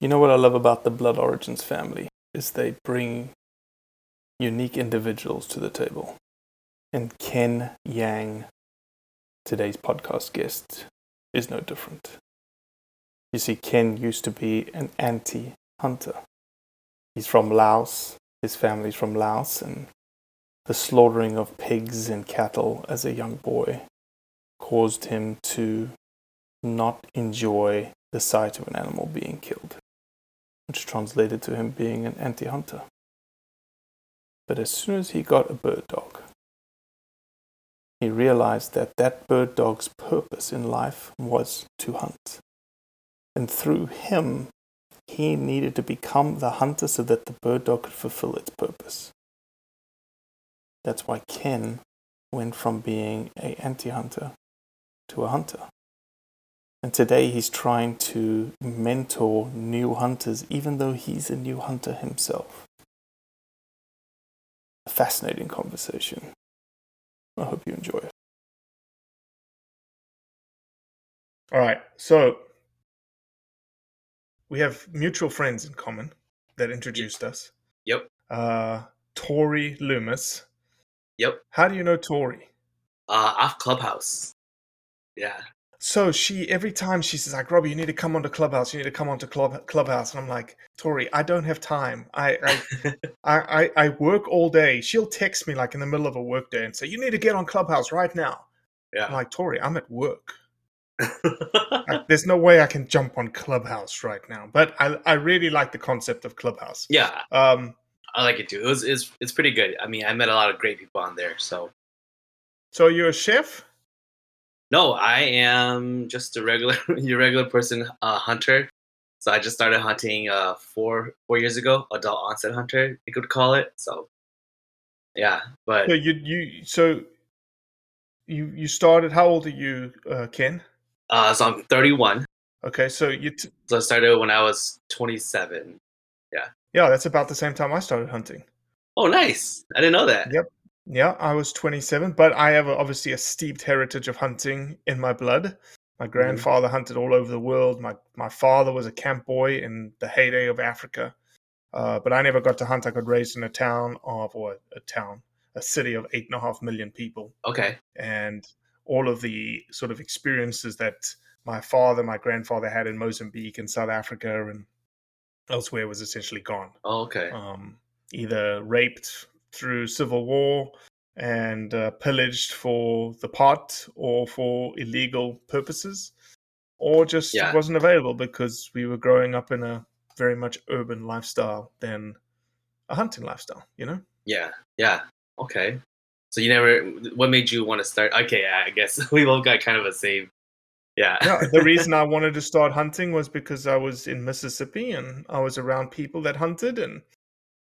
You know what I love about the Blood Origins family is they bring unique individuals to the table. And Keng Yang, today's podcast guest, is no different. You see, Keng used to be an anti hunter. He's from Laos, his family's from Laos, and the slaughtering of pigs and cattle as a young boy caused him to not enjoy the sight of an animal being killed, which translated to him being an anti hunter. But as soon as he got a bird dog, he realized that that bird dog's purpose in life was to hunt. And through him, he needed to become the hunter so that the bird dog could fulfill its purpose. That's why Keng went from being a anti-hunter to a hunter. And today he's trying to mentor new hunters, even though he's a new hunter himself. A fascinating conversation. I hope you enjoy it. All right, so we have mutual friends in common that introduced us. Yep. Uh, Tori Loomis. Yep. How do you know Tori? Uh, off Clubhouse. Yeah. So she every time she says like Robbie, you need to come onto Clubhouse. You need to come onto Club Clubhouse, and I'm like Tori, I don't have time. I I, I I I work all day. She'll text me like in the middle of a work day and say you need to get on Clubhouse right now. I'm Yeah. like Tori, I'm at work. I- there's no way I can jump on Clubhouse right now. But I I really like the concept of Clubhouse. yeah. Um. I like it too. It was it's it's pretty good. I mean, I met a lot of great people on there. So So you're a chef? No, I am just a regular your regular person uh, hunter. So I just started hunting uh four four years ago, adult onset hunter, you could call it. So yeah, but So you you so you you started. How old are you, uh, Keng? uh, so I'm 31. Okay, so you t- So I started when I was 27. yeah, Yeah, that's about the same time I started hunting. Oh, nice! I didn't know that. Yep. Yeah, I was 27, but I have obviously a steeped heritage of hunting in my blood. My grandfather hunted all over the world. My my father was a camp boy in the heyday of Africa, uh, but I never got to hunt. I got raised in a town of or a town, a city of eight and a half million people, Okay. and all of the sort of experiences that my father, my grandfather had in Mozambique and South Africa and elsewhere was essentially gone Oh, okay. um, either raped through civil war and uh, pillaged for the pot or for illegal purposes, or just Yeah. wasn't available because we were growing up in a very much urban lifestyle than a hunting lifestyle. You know. Yeah, yeah. Okay. So you never. What made you want to start? Okay, yeah, I guess we both got kind of a same. Yeah. No, the reason I wanted to start hunting was because I was in Mississippi and I was around people that hunted and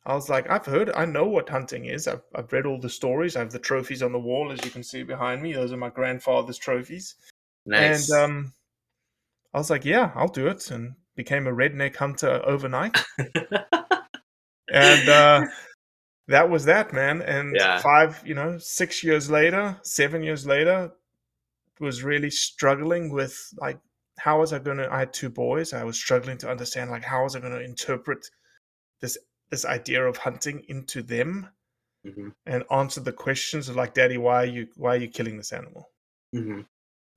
I was like, I've heard, I know what hunting is. I've, I've read all the stories. I have the trophies on the wall, as you can see behind me. Those are my grandfather's trophies. nice. And um, I was like, yeah, I'll do it. And became a redneck hunter overnight. and uh, that was that, man. And Yeah. five, you know, six years later, seven years later, was really struggling with like, how was I going to? I had two boys. I was struggling to understand like, how was I going to interpret this this idea of hunting into them Mhm, and answer the questions of like, Daddy, why are you why are you killing this animal? mhm.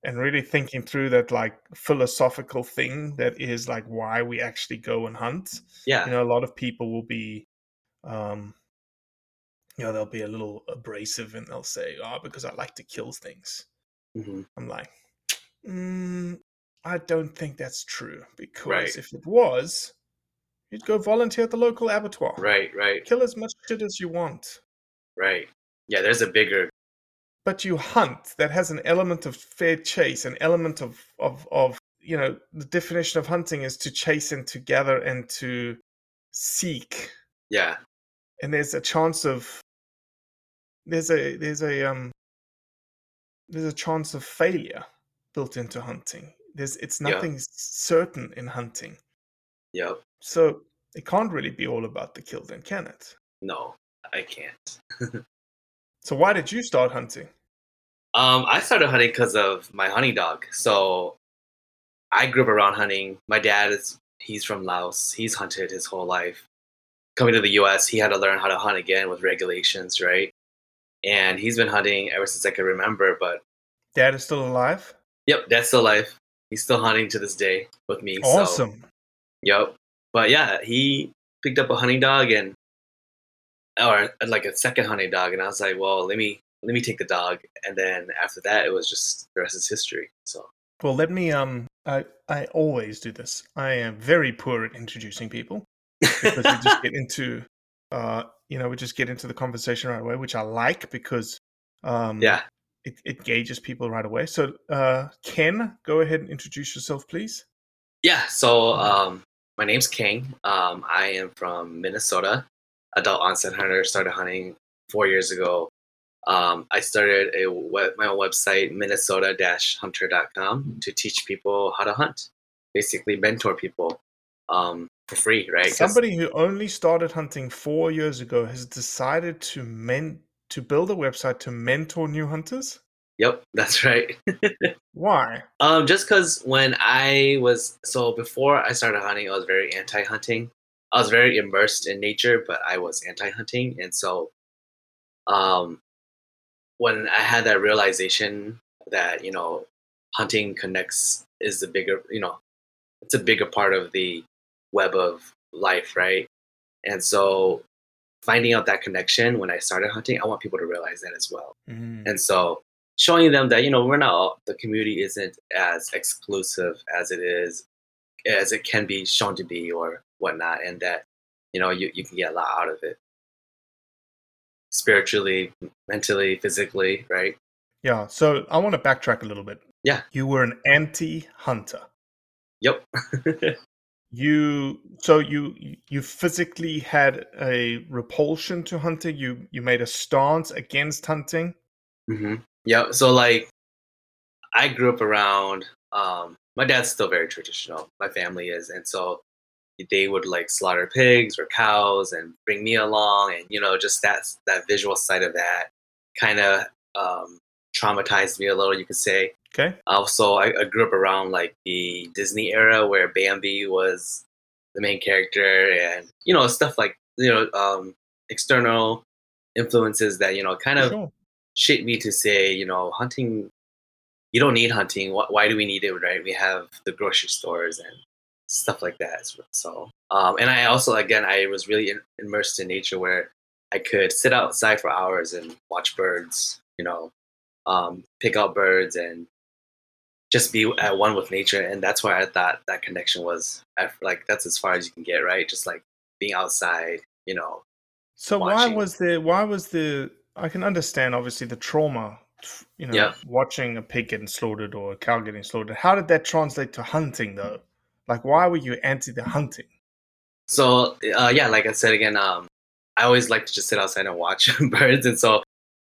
and really thinking through that like philosophical thing that is like why we actually go and hunt Yeah. you know a lot of people will be um you know they'll be a little abrasive and they'll say oh because i like to kill things mhm. i'm like mm, i don't think that's true because Right. if it was you'd go volunteer at the local abattoir Right. Right. kill as much shit as you want Right. Yeah. There's a bigger. but you hunt that has an element of fair chase an element of of of you know the definition of hunting is to chase and to gather and to seek Yeah. and there's a chance of there's a there's a um there's a chance of failure built into hunting there's it's nothing s- certain in hunting Yep. So it can't really be all about the kill then can it No, I can't. so why did you start hunting Um, I started hunting because of my hunting dog. So I grew up around hunting. My dad is he's from Laos. He's hunted his whole life. Coming to the U.S., he had to learn how to hunt again with regulations, right? And he's been hunting ever since I can remember. But dad is still alive yep, dad's still alive. He's still hunting to this day with me. So, awesome Yep. But yeah, he picked up a hunting dog and or like a second hunting dog, and I was like, well, let me let me take the dog, and then after that, it was just the rest is history. So Well, let me. Um, I I always do this. I am very poor at introducing people because we just get into, uh, you know, we just get into the conversation right away, which I like because, um, yeah, it, it gauges people right away. So, uh, Keng, go ahead and introduce yourself, please. yeah. So um, my name's Keng. Um, I am from Minnesota. Adult onset hunter. Started hunting four years ago. Um, I started a web, my own website, minnesota-hunter.com, to teach people how to hunt. Basically, mentor people um, for free, right? Somebody who only started hunting four years ago has decided to men to build a website to mentor new hunters. Yep, that's right. Why? Um, just because when I was so before I started hunting, I was very anti-hunting. I was very immersed in nature, but I was anti-hunting, and so, um, when I had that realization that you know, hunting connects is the bigger, you know, it's a bigger part of the web of life, right? And so, finding out that connection when I started hunting, I want people to realize that as well Mm. and so showing them that you know we're not all, the community isn't as exclusive as it is as it can be shown to be or whatnot and that you know you, you can get a lot out of it spiritually mentally physically right Yeah. So I want to backtrack a little bit. Yeah. You were an anti-hunter. yep You so you you physically had a repulsion to hunting. You you made a stance against hunting. hmm yeah so like i grew up around um my dad's still very traditional my family is and so they would like slaughter pigs or cows and bring me along and you know just that that visual side of that kind of um traumatized me a little you could say Okay. also I, I grew up around like the disney era where bambi was the main character and you know stuff like you know um external influences that you know kind of Sure. Shaped me to say, you know, hunting, you don't need hunting. Why, why do we need it, right? We have the grocery stores and stuff like that. So, um, and I also, again, I was really in, immersed in nature where I could sit outside for hours and watch birds, you know, um, pick out birds and just be at one with nature. And that's why I thought that connection was I like that's as far as you can get, right? Just like being outside, you know. So why was the why was the I can understand obviously the trauma, you know, Yeah. watching a pig getting slaughtered or a cow getting slaughtered. How did that translate to hunting though? Like why were you anti the hunting? So uh, yeah, like I said again, um, I always like to just sit outside and watch birds, and so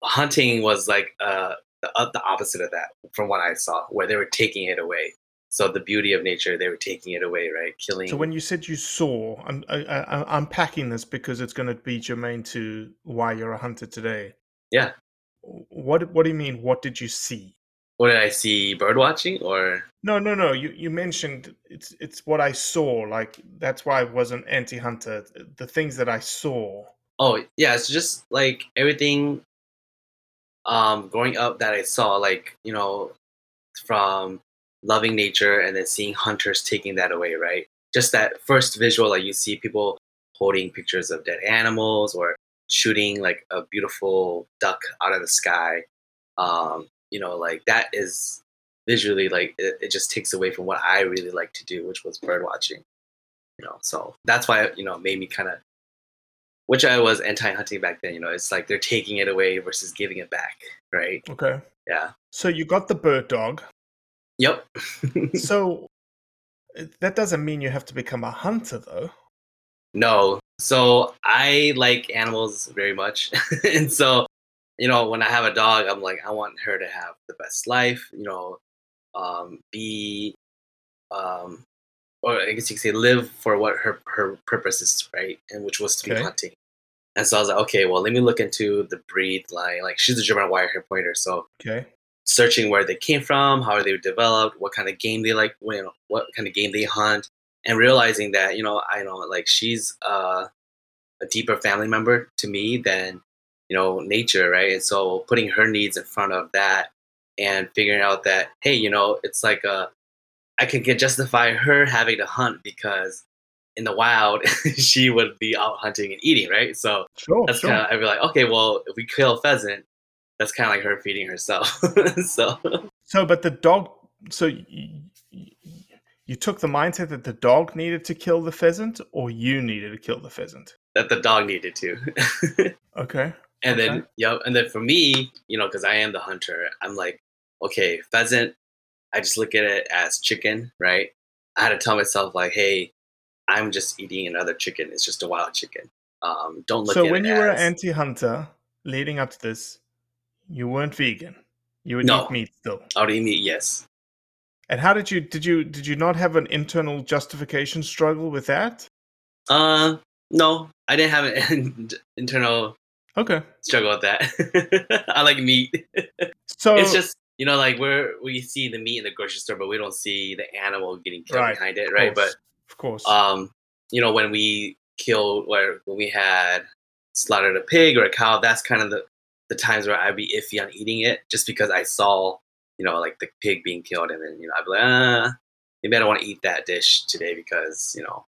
hunting was like uh, the, uh, the opposite of that from what I saw, where they were taking it away. So the beauty of nature, they were taking it away, right? Killing. So when you said you saw, I'm I, I, I'm unpacking this because it's going to be germane to why you're a hunter today. yeah, What what do you mean? What did you see? what did I see? Bird watching or No, no, no. You you mentioned it's it's what I saw. Like that's why I wasn't anti-hunter. The things that I saw. Oh yeah, it's just like everything um growing up that I saw, like, you know, from loving nature and then seeing hunters taking that away, right? Just that first visual, like you see people holding pictures of dead animals or shooting like a beautiful duck out of the sky. Um, you know, like that is visually like it, it just takes away from what I really like to do, which was bird watching. You know, so that's why you know it made me kind of which I was anti-hunting back then. You know, it's like they're taking it away versus giving it back, right? Okay. Yeah. So you got the bird dog. Yep. So that doesn't mean you have to become a hunter, though. no. So I like animals very much, and so you know when I have a dog, I'm like I want her to have the best life. You know, um, be, um, or I guess you could say live for what her her purpose is, right? And which was to be hunting. And so I was like, okay, well, let me look into the breed line. Like she's a German wire hair pointer, so Okay. Searching where they came from, how they were developed, what kind of game they like, you know, what kind of game they hunt, and realizing that you know, I know like she's uh, a deeper family member to me than you know nature, right? And so putting her needs in front of that and figuring out that hey, you know, it's like a I can get justify her having to hunt because in the wild she would be out hunting and eating, right? So Sure. that's sure. kind of I'd be like, okay, well, if we kill a pheasant, that's kind of like her feeding herself. so So, but the dog. So you, you took the mindset that the dog needed to kill the pheasant, or you needed to kill the pheasant. that the dog needed to. Okay. and then Okay. yep, and then for me, you know, because I am the hunter, I'm like, okay, pheasant. I just look at it as chicken, right? I had to tell myself like, hey, I'm just eating another chicken. It's just a wild chicken. Um, don't look So when you were an anti-hunter, leading up to this, you weren't vegan. You would No. eat meat still. I would eat meat. Yes. And how did you did you did you not have an internal justification struggle with that? Uh, no, I didn't have an internal Okay. struggle with that. I like meat. So it's just you know like we're we see the meat in the grocery store but we don't see the animal getting killed Right, behind it right course, of course. um you know when we killed where when we had slaughtered a pig or a cow that's kind of the the times where i'd be iffy on eating it just because i saw you know like the pig being killed and then you know i'd be like ah, maybe i don't want to eat that dish today because you know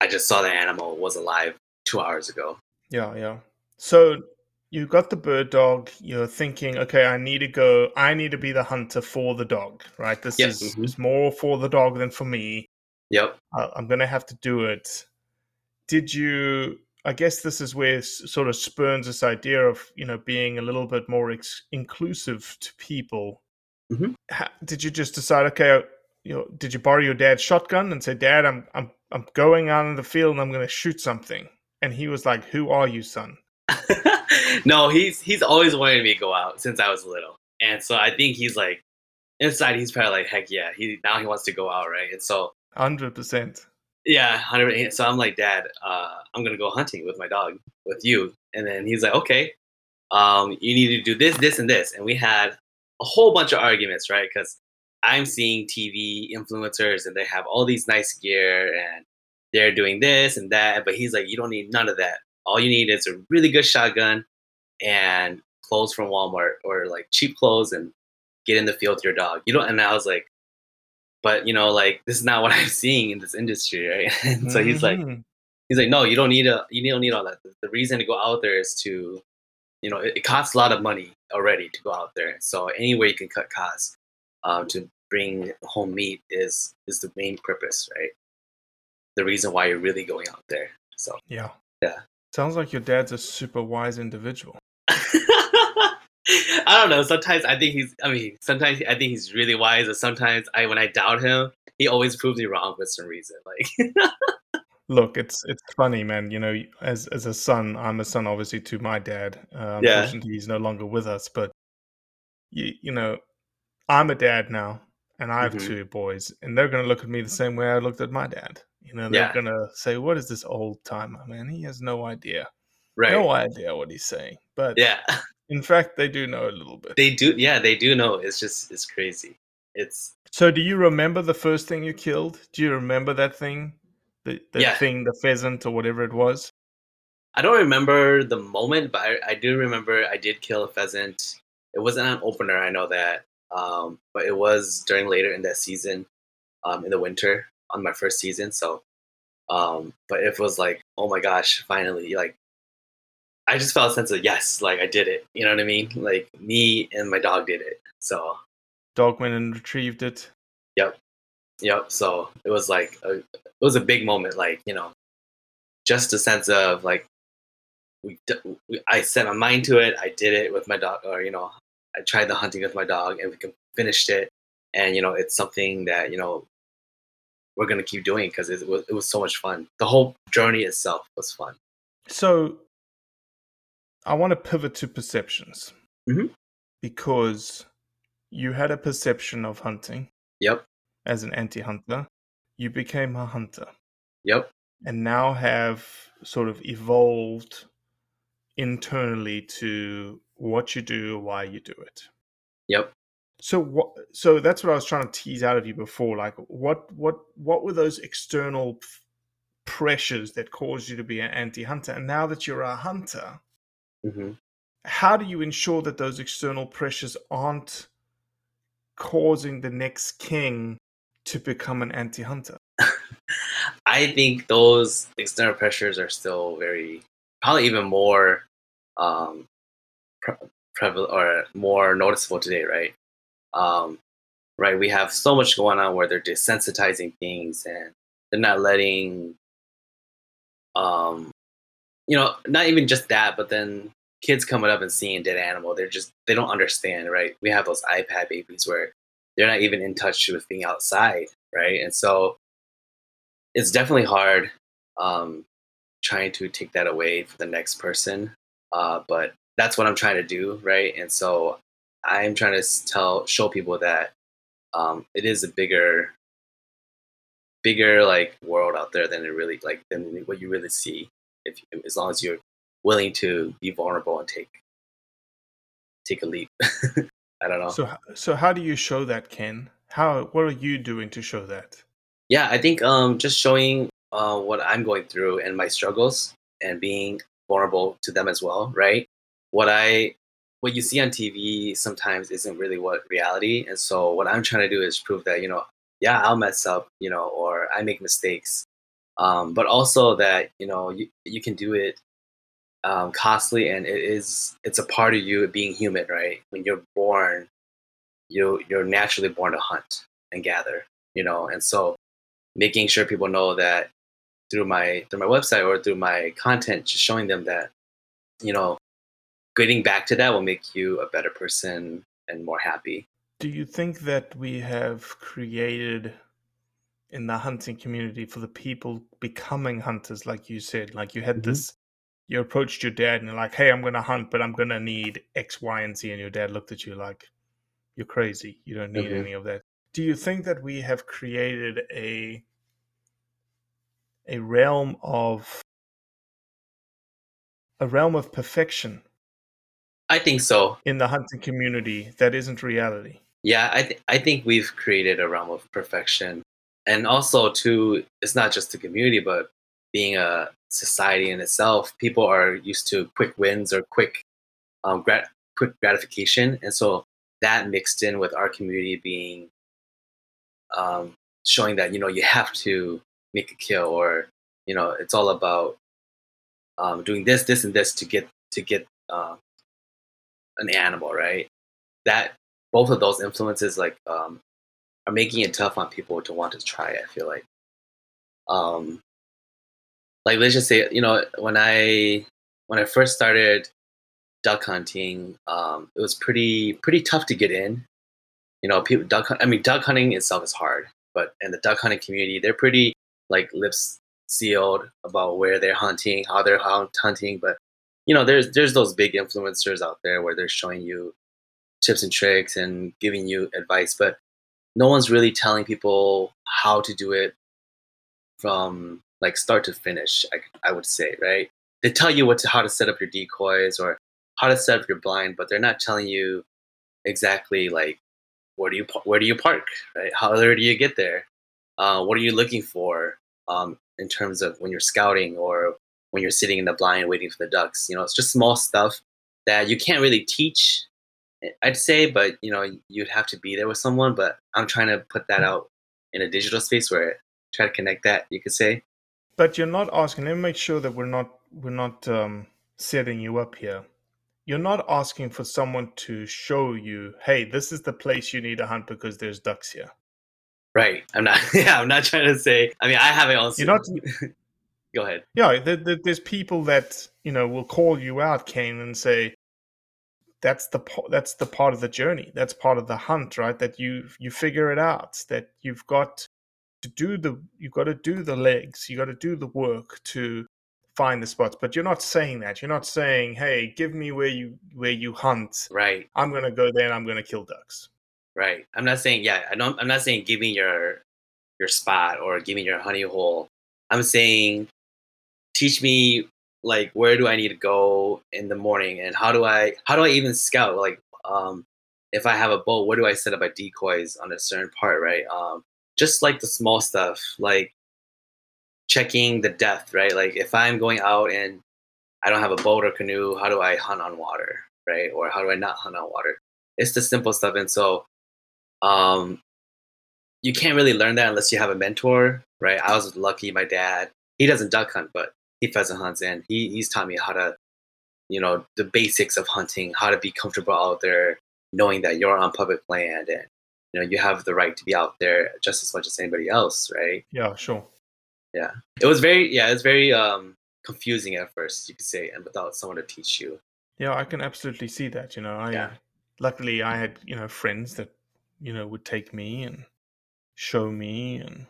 i just saw the animal was alive two hours ago Yeah, yeah. So you got the bird dog. You're thinking, okay, I need to go. I need to be the hunter for the dog, right? This Yeah, is, mhm. is more for the dog than for me. yep I- I'm going to have to do it. Did you? I guess this is where sort of spurns this idea of you know being a little bit more ex- inclusive to people. Mhm. Ha- Did you just decide? Okay, you know, did you borrow your dad's shotgun and say, "Dad, I'm I'm I'm going out in the field and I'm going to shoot something"? And he was like, "Who are you, son?" no, he's he's always wanted me to go out since I was little, and so I think he's like inside he's probably like heck yeah he now he wants to go out right, and so Hundred percent. Yeah hundred so I'm like dad uh, I'm gonna go hunting with my dog with you, and then he's like okay um you need to do this this and this, and we had a whole bunch of arguments right because I'm seeing TV influencers and they have all these nice gear and they're doing this and that, but he's like you don't need none of that. All you need is a really good shotgun and clothes from Walmart or like cheap clothes and get in the field with your dog. You don't and I was like, but you know, like this is not what I'm seeing in this industry, right? And so he's like, Mhm. he's like, no, you don't need a, you don't need all that. The reason to go out there is to, you know, it, it costs a lot of money already to go out there. So any way you can cut costs um, to bring home meat is is the main purpose, right? The reason why you're really going out there. So Yeah. Yeah. Sounds like your dad's a super wise individual. I don't know. Sometimes I think he's. I mean, sometimes I think he's really wise, and sometimes I, when I doubt him, he always proves me wrong for some reason. Like, Look, it's it's funny, man. You know, as as a son, I'm a son, obviously, to my dad. Uh, Yeah. Unfortunately, he's no longer with us. But you, you know, I'm a dad now, and I have Mhm. two boys, and they're gonna look at me the same way I looked at my dad. You know, they're Yeah. gonna say, "What is this old timer, man? He has no idea, right? no idea what he's saying." But Yeah, in fact, they do know a little bit. they do. Yeah, they do know. It's just it's crazy. It's So, do you remember the first thing you killed? Do you remember that thing, the the Yeah. thing, the pheasant or whatever it was? I don't remember the moment, but I, I do remember I did kill a pheasant. It wasn't an opener, I know that, um, but it was during later in that season, um, in the winter on my first season. So, um, but it was like, oh my gosh, finally! Like, I just felt a sense of yes, like I did it. You know what I mean? Like me and my dog did it. So, Dog went and retrieved it. Yep. Yep. So it was like a, it was a big moment. Like you know, just a sense of like we, we I set my mind to it. I did it with my dog, or you know, I tried the hunting with my dog, and we can- finished it. And you know, it's something that you know we're gonna keep doing because it was it was so much fun. The whole journey itself was fun. So, I want to pivot to perceptions Mhm. because you had a perception of hunting Yep. as an anti-hunter. You became a hunter, Yep. and now have sort of evolved internally to what you do, why you do it. Yep. So what? So that's what I was trying to tease out of you before. Like, what, what, what were those external pressures that caused you to be an anti-hunter? And now that you're a hunter, hmm how do you ensure that those external pressures aren't causing the next Keng to become an anti-hunter? I think those external pressures are still very, probably even more um, pre- prevalent or more noticeable today, right? Um, right, we have so much going on where they're desensitizing things and they're not letting, um, you know, not even just that, but then kids coming up and seeing dead animal, they're just they don't understand, right? We have those iPad babies where they're not even in touch with being outside, right? And so it's definitely hard um, trying to take that away for the next person. Uh, but that's what I'm trying to do, right? And so I'm trying to tell, show people that um, it is a bigger, bigger like world out there than it really like than what you really see. If as long as you're willing to be vulnerable and take take a leap. I don't know. So, so how do you show that, Keng? How? What are you doing to show that? yeah i think um just showing uh what i'm going through and my struggles and being vulnerable to them as well right what i what you see on tv sometimes isn't really what reality and so what i'm trying to do is prove that you know yeah i'll mess up you know or i make mistakes um but also that you know you, you can do it um costly and it is it's a part of you being human right? When you're born you you're naturally born to hunt and gather you know? And so making sure people know that through my through my website or through my content just showing them that you know getting back to that will make you a better person and more happy. Do you think that we have created in the hunting community for the people becoming hunters, like you said, like you had Mhm. this, you approached your dad and you're like, "Hey, I'm going to hunt, but I'm going to need X, Y, and Z," and your dad looked at you like, "You're crazy. You don't need Mhm. any of that." Do you think that we have created a a realm of a realm of perfection i think so in the hunting community that isn't reality? yeah i th- i think we've created a realm of perfection and also too it's not just the community but being a society in itself people are used to quick wins or quick um, grat- quick gratification and so that mixed in with our community being um, showing that you know you have to make a kill or you know it's all about um, doing this, this, and this to get to get um, an animal, right? That both of those influences like um, are making it tough on people to want to try. I feel like, um, like let's just say, you know, when I when I first started duck hunting, um, it was pretty pretty tough to get in. You know, people duck. I mean, duck hunting itself is hard, but in the duck hunting community, they're pretty like lips sealed about where they're hunting, how they're hunting. But you know, there's there's those big influencers out there where they're showing you tips and tricks and giving you advice, but no one's really telling people how to do it from like start to finish. I, I would say, right? They tell you what to, how to set up your decoys or how to set up your blind, but they're not telling you exactly like where do you where do you park, right? How do you get there? Uh, what are you looking for um, in terms of when you're scouting or when you're sitting in the blind waiting for the ducks? You know, it's just small stuff that you can't really teach. I'd say, but you know, you'd have to be there with someone. But I'm trying to put that out in a digital space where try to connect that. You could say. But you're not asking. Let me make sure that we're not we're not um, setting you up here you're not asking for someone to show you, hey, this is the place you need to hunt because there's ducks here. Right. I'm not. Yeah, I'm not trying to say. I mean, I haven't also. You're not. Go ahead. Yeah, there, there, there's people that you know will call you out, Keng, and say, "That's the that's the part of the journey. That's part of the hunt, right? That you you figure it out. That you've got to do the you've got to do the legs. You got to do the work to find the spots but you're not saying that. You're not saying hey give me where you where you hunt. Right. I'm gonna go there and i'm gonna kill ducks. Right. I'm not saying yeah i don't i'm not saying give me your your spot or give me your honey hole. I'm saying teach me like where do i need to go in the morning and how do i how do i even scout? Like um if i have a boat where do i set up my decoys on a certain part right? Um just like the small stuff like checking the depth, right? Like if I'm going out and I don't have a boat or canoe, how do I hunt on water, right? Or how do I not hunt on water? It's the simple stuff, and so um, you can't really learn that unless you have a mentor, right? I was lucky. My dad, he doesn't duck hunt, but he pheasant hunts, and he he's taught me how to, you know, the basics of hunting, how to be comfortable out there, knowing that you're on public land and you know you have the right to be out there just as much as anybody else, right? Yeah, sure. Yeah. It was very yeah it's very um confusing at first you could say and without someone to teach you. Yeah i can absolutely see that you know i yeah. luckily i had you know friends that you know would take me and show me and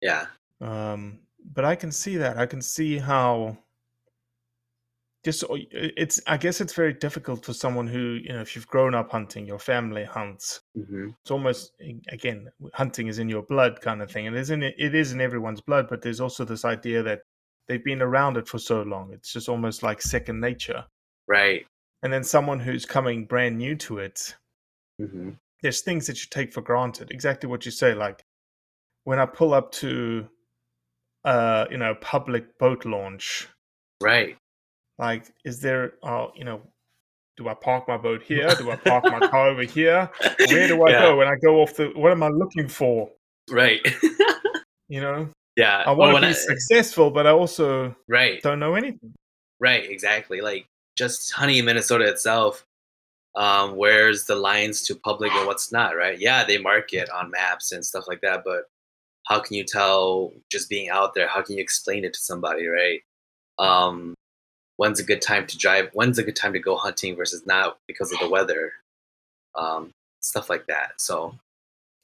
yeah. Um but i can see that. I can see how just it's i guess it's very difficult for someone who you know if you've grown up hunting your family hunts. Mm-hmm. it's almost again hunting is in your blood kind of thing. And it is in it is in everyone's blood but there's also this idea that they've been around it for so long. It's just almost like second nature. Right. And then someone who's coming brand new to it mm-hmm. there's things that you take for granted. Exactly what you say like when i pull up to uh you know public boat launch right like, is there, uh, you know, do I park my boat here? Do I park my car over here? Where do I yeah. go when I go off the? What am I looking for? Right. you know. Yeah. I want to be I, successful, but I also right don't know anything. Right. Exactly. Like just in Minnesota itself. Um, where's the lines to public and what's not? Right. Yeah, they mark it on maps and stuff like that, but how can you tell just being out there? How can you explain it to somebody? Right. Um, when's a good time to drive when's a good time to go hunting versus not because of the weather um, stuff like that. So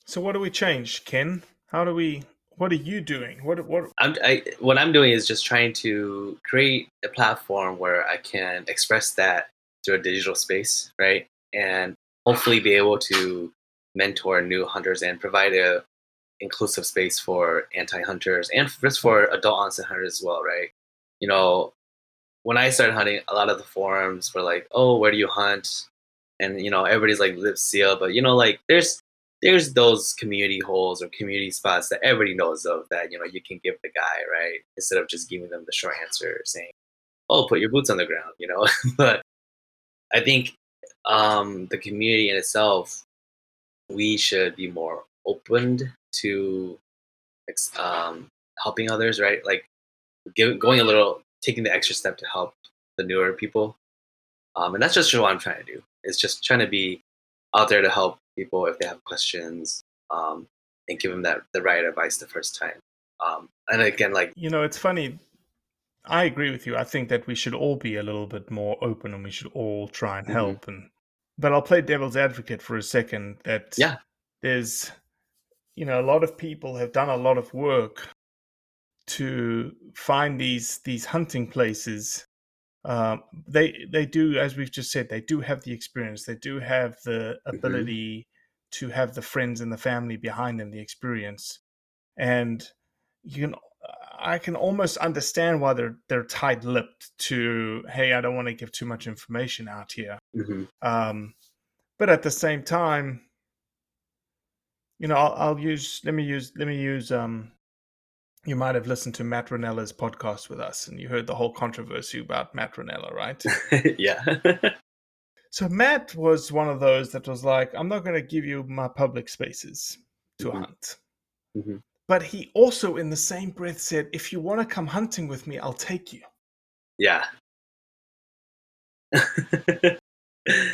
so what do we change Keng? How do we what are you doing? What what? I'm, I, what i'm doing is just trying to create a platform where i can express that through a digital space right? And hopefully be able to mentor new hunters and provide a inclusive space for anti-hunters and just for adult onset hunters as well right? You know when I started hunting, a lot of the forums were like, "Oh, where do you hunt?" And you know, everybody's like lip seal, but you know, like there's there's those community holes or community spots that everybody knows of that you know you can give the guy right instead of just giving them the short answer saying, "Oh, put your boots on the ground," you know. but I think um, the community in itself, we should be more opened to um, helping others, right? Like give, going a little, taking the extra step to help the newer people. Um, and that's just what I'm trying to do. It's just trying to be out there to help people if they have questions um, and give them that the right advice the first time. Um, and again, like You know, it's funny. I agree with you. I think that we should all be a little bit more open and we should all try and Mhm. help. And but I'll play devil's advocate for a second. That Yeah. there's, you know, a lot of people have done a lot of work to find these these hunting places. Um, they they do, as we've just said, they do have the experience. They do have the ability to have the friends and the family behind them, the experience, and you can I can almost understand why they're they're tight-lipped to hey I don't want to give too much information out here mhm, um, but at the same time you know I'll, I'll use let me use let me use um, you might have listened to Matt Rinella's podcast with us and you heard the whole controversy about Matt Rinella right yeah, so Matt was one of those that was like I'm not going to give you my public spaces to Mhm. hunt Mhm. but he also in the same breath said if you want to come hunting with me I'll take you yeah.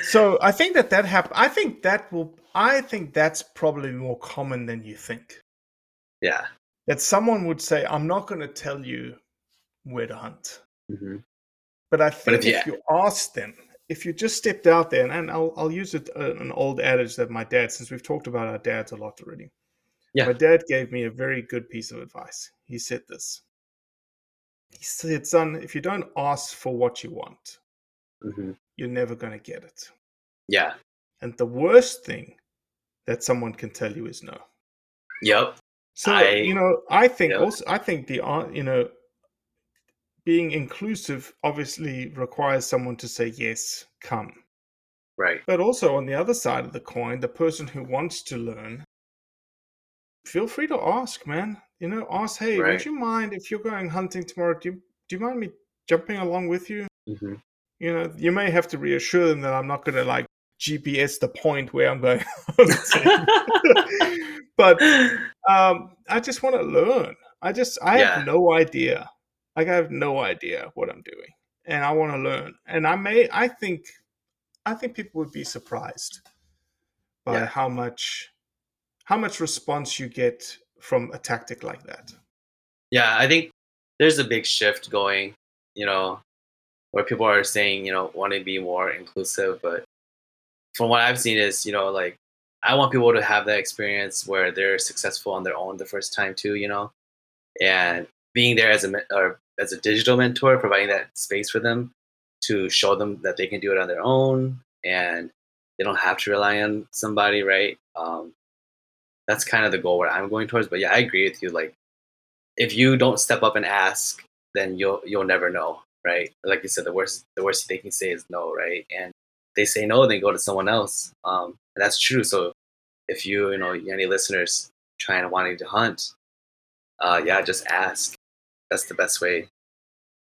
So I think that that happen. I think that will. I think that's probably more common than you think. yeah. That someone would say, "I'm not going to tell you where to hunt," hmm but I think if if, you- you ask them, if you just stepped out there, and, and I'll I'll use it uh, an old adage that my dad, since we've talked about our dads a lot already. Yeah. My dad gave me a very good piece of advice. He said this. He said, "Son, if you don't ask for what you want, hmm you're never going to get it." Yeah. And the worst thing that someone can tell you is no. Yep. So I- you know, I think also I think the uh, you know being inclusive obviously requires someone to say yes, come. Right. But also on the other side of the coin, the person who wants to learn, feel free to ask, man. You know, ask, hey, Right. would you mind if you're going hunting tomorrow? Do you, do you mind me jumping along with you? hmm You know, you may have to reassure them that I'm not going to like GPS the point where I'm going. but um, I just want to learn. I just I Yeah. have no idea. Like I have no idea what I'm doing, and I want to learn. And I may I think I think people would be surprised by Yeah. how much how much response you get from a tactic like that. yeah, I think there's a big shift going, you know, where people are saying, you know, want to be more inclusive. But from what I've seen is, you know, like I want people to have that experience where they're successful on their own the first time too, you know, and being there as a or as a digital mentor, providing that space for them to show them that they can do it on their own and they don't have to rely on somebody, right? Um, that's kind of the goal where I'm going towards. But yeah, I agree with you. Like, if you don't step up and ask, then you'll you'll never know, right? Like you said, the worst the worst they can say is no, right? And they say no, they go to someone else. Um, and that's true. So if you you know any listeners trying to wanting to hunt, uh, yeah, just ask. That's the best way.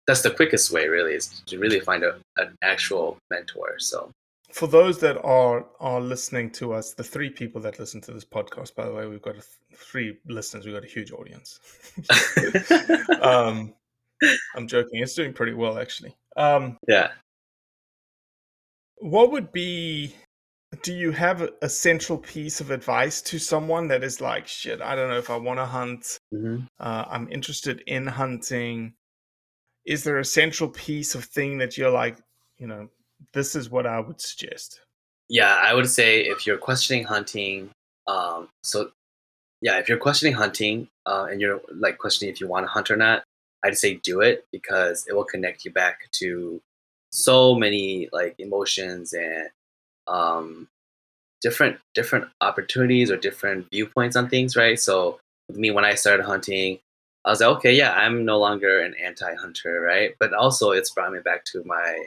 That's the quickest way, really, is to really find a, an actual mentor. So For those that are are listening to us, the three people that listen to this podcast, by the way, we've got th- three listeners. We've got a huge audience. um, I'm joking. It's doing pretty well, actually. Um, yeah, what would be? Do you have a, central piece of advice to someone that is like, shit? I don't know if I want to hunt. hmm Uh, I'm interested in hunting. Is there a central piece of thing that you're like, you know, this is what I would suggest? yeah, I would say if you're questioning hunting, um, so yeah, if you're questioning hunting uh, and you're like questioning if you want to hunt or not, I'd say do it because it will connect you back to so many like emotions and um, different different opportunities or different viewpoints on things, right? So with me, when I started hunting, I was like, okay, yeah, I'm no longer an anti-hunter, right? But also, it's brought me back to my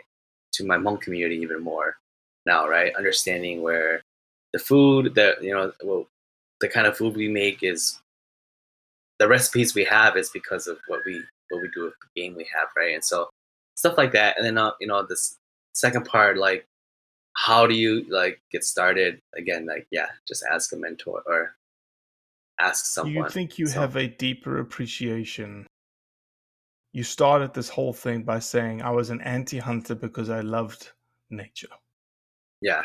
to my Hmong community even more now, right? Understanding where the food that you know, well, the kind of food we make is the recipes we have is because of what we what we do with the game we have, right? And so stuff like that. And then uh, you know, this second part, like how do you like get started? Again, like yeah, just ask a mentor or ask someone. Do you think you So- have a deeper appreciation? you started this whole thing by saying I was an anti-hunter because I loved nature. Yeah.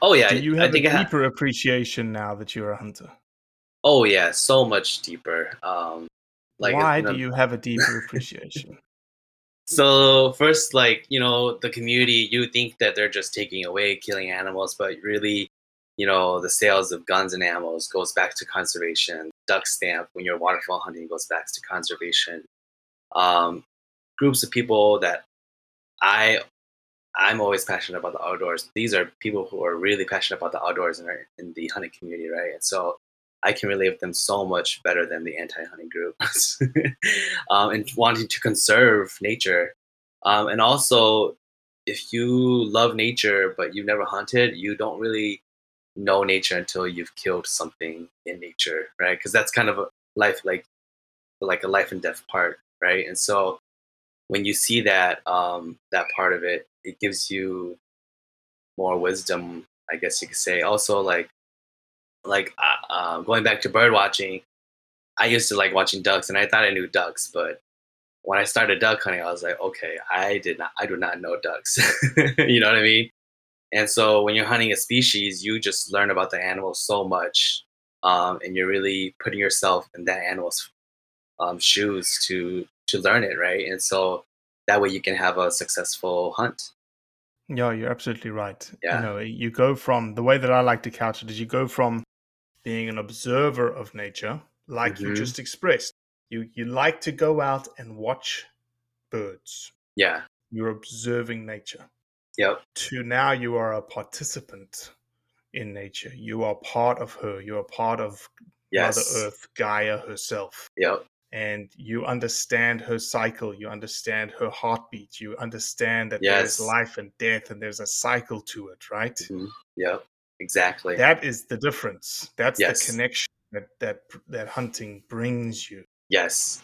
Oh yeah. Do you have a think I have. deeper appreciation now that you're a hunter? Oh yeah, so much deeper. Um, like Why you know, do you have a deeper appreciation? So first, like you know, the community, you think that they're just taking away, killing animals, but really, you know, the sales of guns and ammo goes back to conservation. Duck stamp when you're waterfowl hunting goes back to conservation. Um, groups of people that I, I'm always passionate about the outdoors. These are people who are really passionate about the outdoors and our, in the hunting community, right? And so I can relate with them so much better than the anti-hunting groups, um, and wanting to conserve nature. Um, and also, if you love nature but you've never hunted, you don't really know nature until you've killed something in nature, right? Because that's kind of a life, like like a life and death part, right? And so, when you see that um, that part of it, it gives you more wisdom, I guess you could say. Also, like like uh, uh, going back to bird watching, I used to like watching ducks, and I thought I knew ducks, but when I started duck hunting, I was like, okay, I did not, I do not know ducks. you know what I mean? And so when you're hunting a species, you just learn about the animal so much, um, and you're really putting yourself in that animal's um, shoes to to learn it, right? And so that way you can have a successful hunt. Yeah, you're absolutely right. Yeah. You know, you go from the way that I like to couch it is you go from being an observer of nature, like you Mhm. just expressed. You you like to go out and watch birds. Yeah. You're observing nature. Yep. To now you are a participant in nature. You are part of her. You are part of Yes. Mother Earth, Gaia herself. Yep. And you understand her cycle. You understand her heartbeat. You understand that Yes. there's life and death and there's a cycle to it, right? Mhm. Yep. Exactly. That is the difference. That's Yes. the connection that, that that hunting brings you. yes.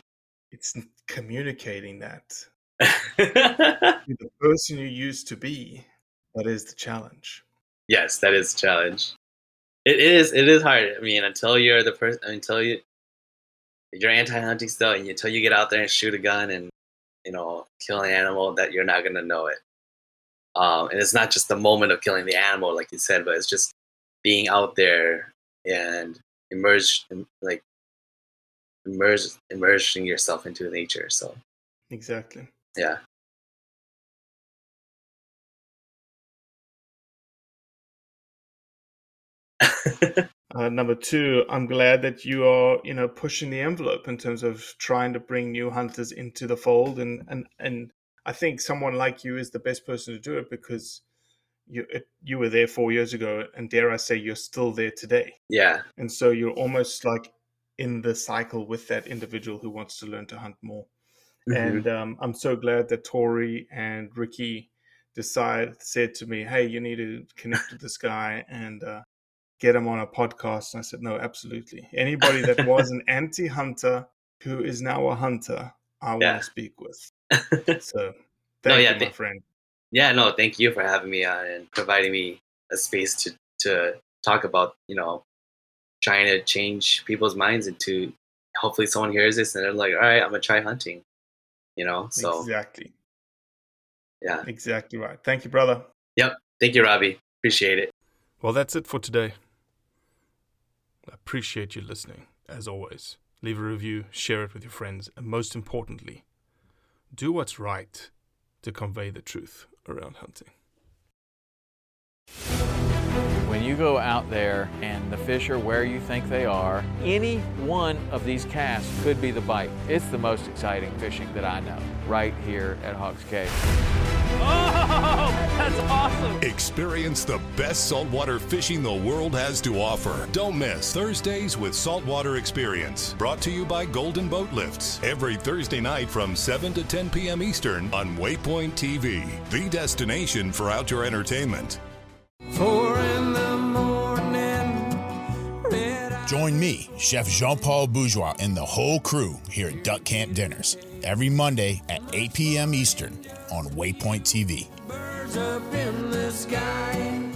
It's communicating that the person you used to be. That is the challenge. Yes, that is a challenge. It is. It is hard. I mean, until you're the person, until you you're anti-hunting still, and until you get out there and shoot a gun and you know kill an animal, that you're not gonna know it. Um, and it's not just the moment of killing the animal, like you said, but it's just being out there and immerse, like immerse, immersing yourself into nature. So Exactly. yeah. Uh, number two, I'm glad that you are, you know, pushing the envelope in terms of trying to bring new hunters into the fold, and and and I think someone like you is the best person to do it because you you were there four years ago, and dare I say, you're still there today, yeah. and so you're almost like in the cycle with that individual who wants to learn to hunt more. Mhm. And um, I'm so glad that Tori and Ricky decided said to me, "Hey, you need to connect with this guy and uh, get him on a podcast." And I said, "No, absolutely. Anybody that was an anti-hunter who is now a hunter, I want to speak with." So, thank yeah, you, my friend. yeah no thank you for having me on and providing me a space to to talk about you know trying to change people's minds into hopefully someone hears this and they're like all right i'm gonna try hunting you know so exactly, yeah exactly right. Thank you, brother. yep thank you robbie appreciate it Well, that's it for today. I appreciate you listening, as always. Leave a review, share it with your friends, and most importantly, do what's right to convey the truth around hunting. When you go out there and the fish are where you think they are, any one of these casts could be the bite. It's the most exciting fishing that I know, right here at Hawks Cave. Oh, Oh, Experience the best saltwater fishing the world has to offer. Don't miss Thursdays with Saltwater Experience, brought to you by Golden Boat Lifts. Every Thursday night from 7 to 10 p.m. Eastern on Waypoint TV, the destination for outdoor entertainment. Join me, Chef Jean Paul Bourgeois, and the whole crew here at Duck Camp Dinners every Monday at 8 p.m. Eastern on Waypoint TV. Birds up in the sky.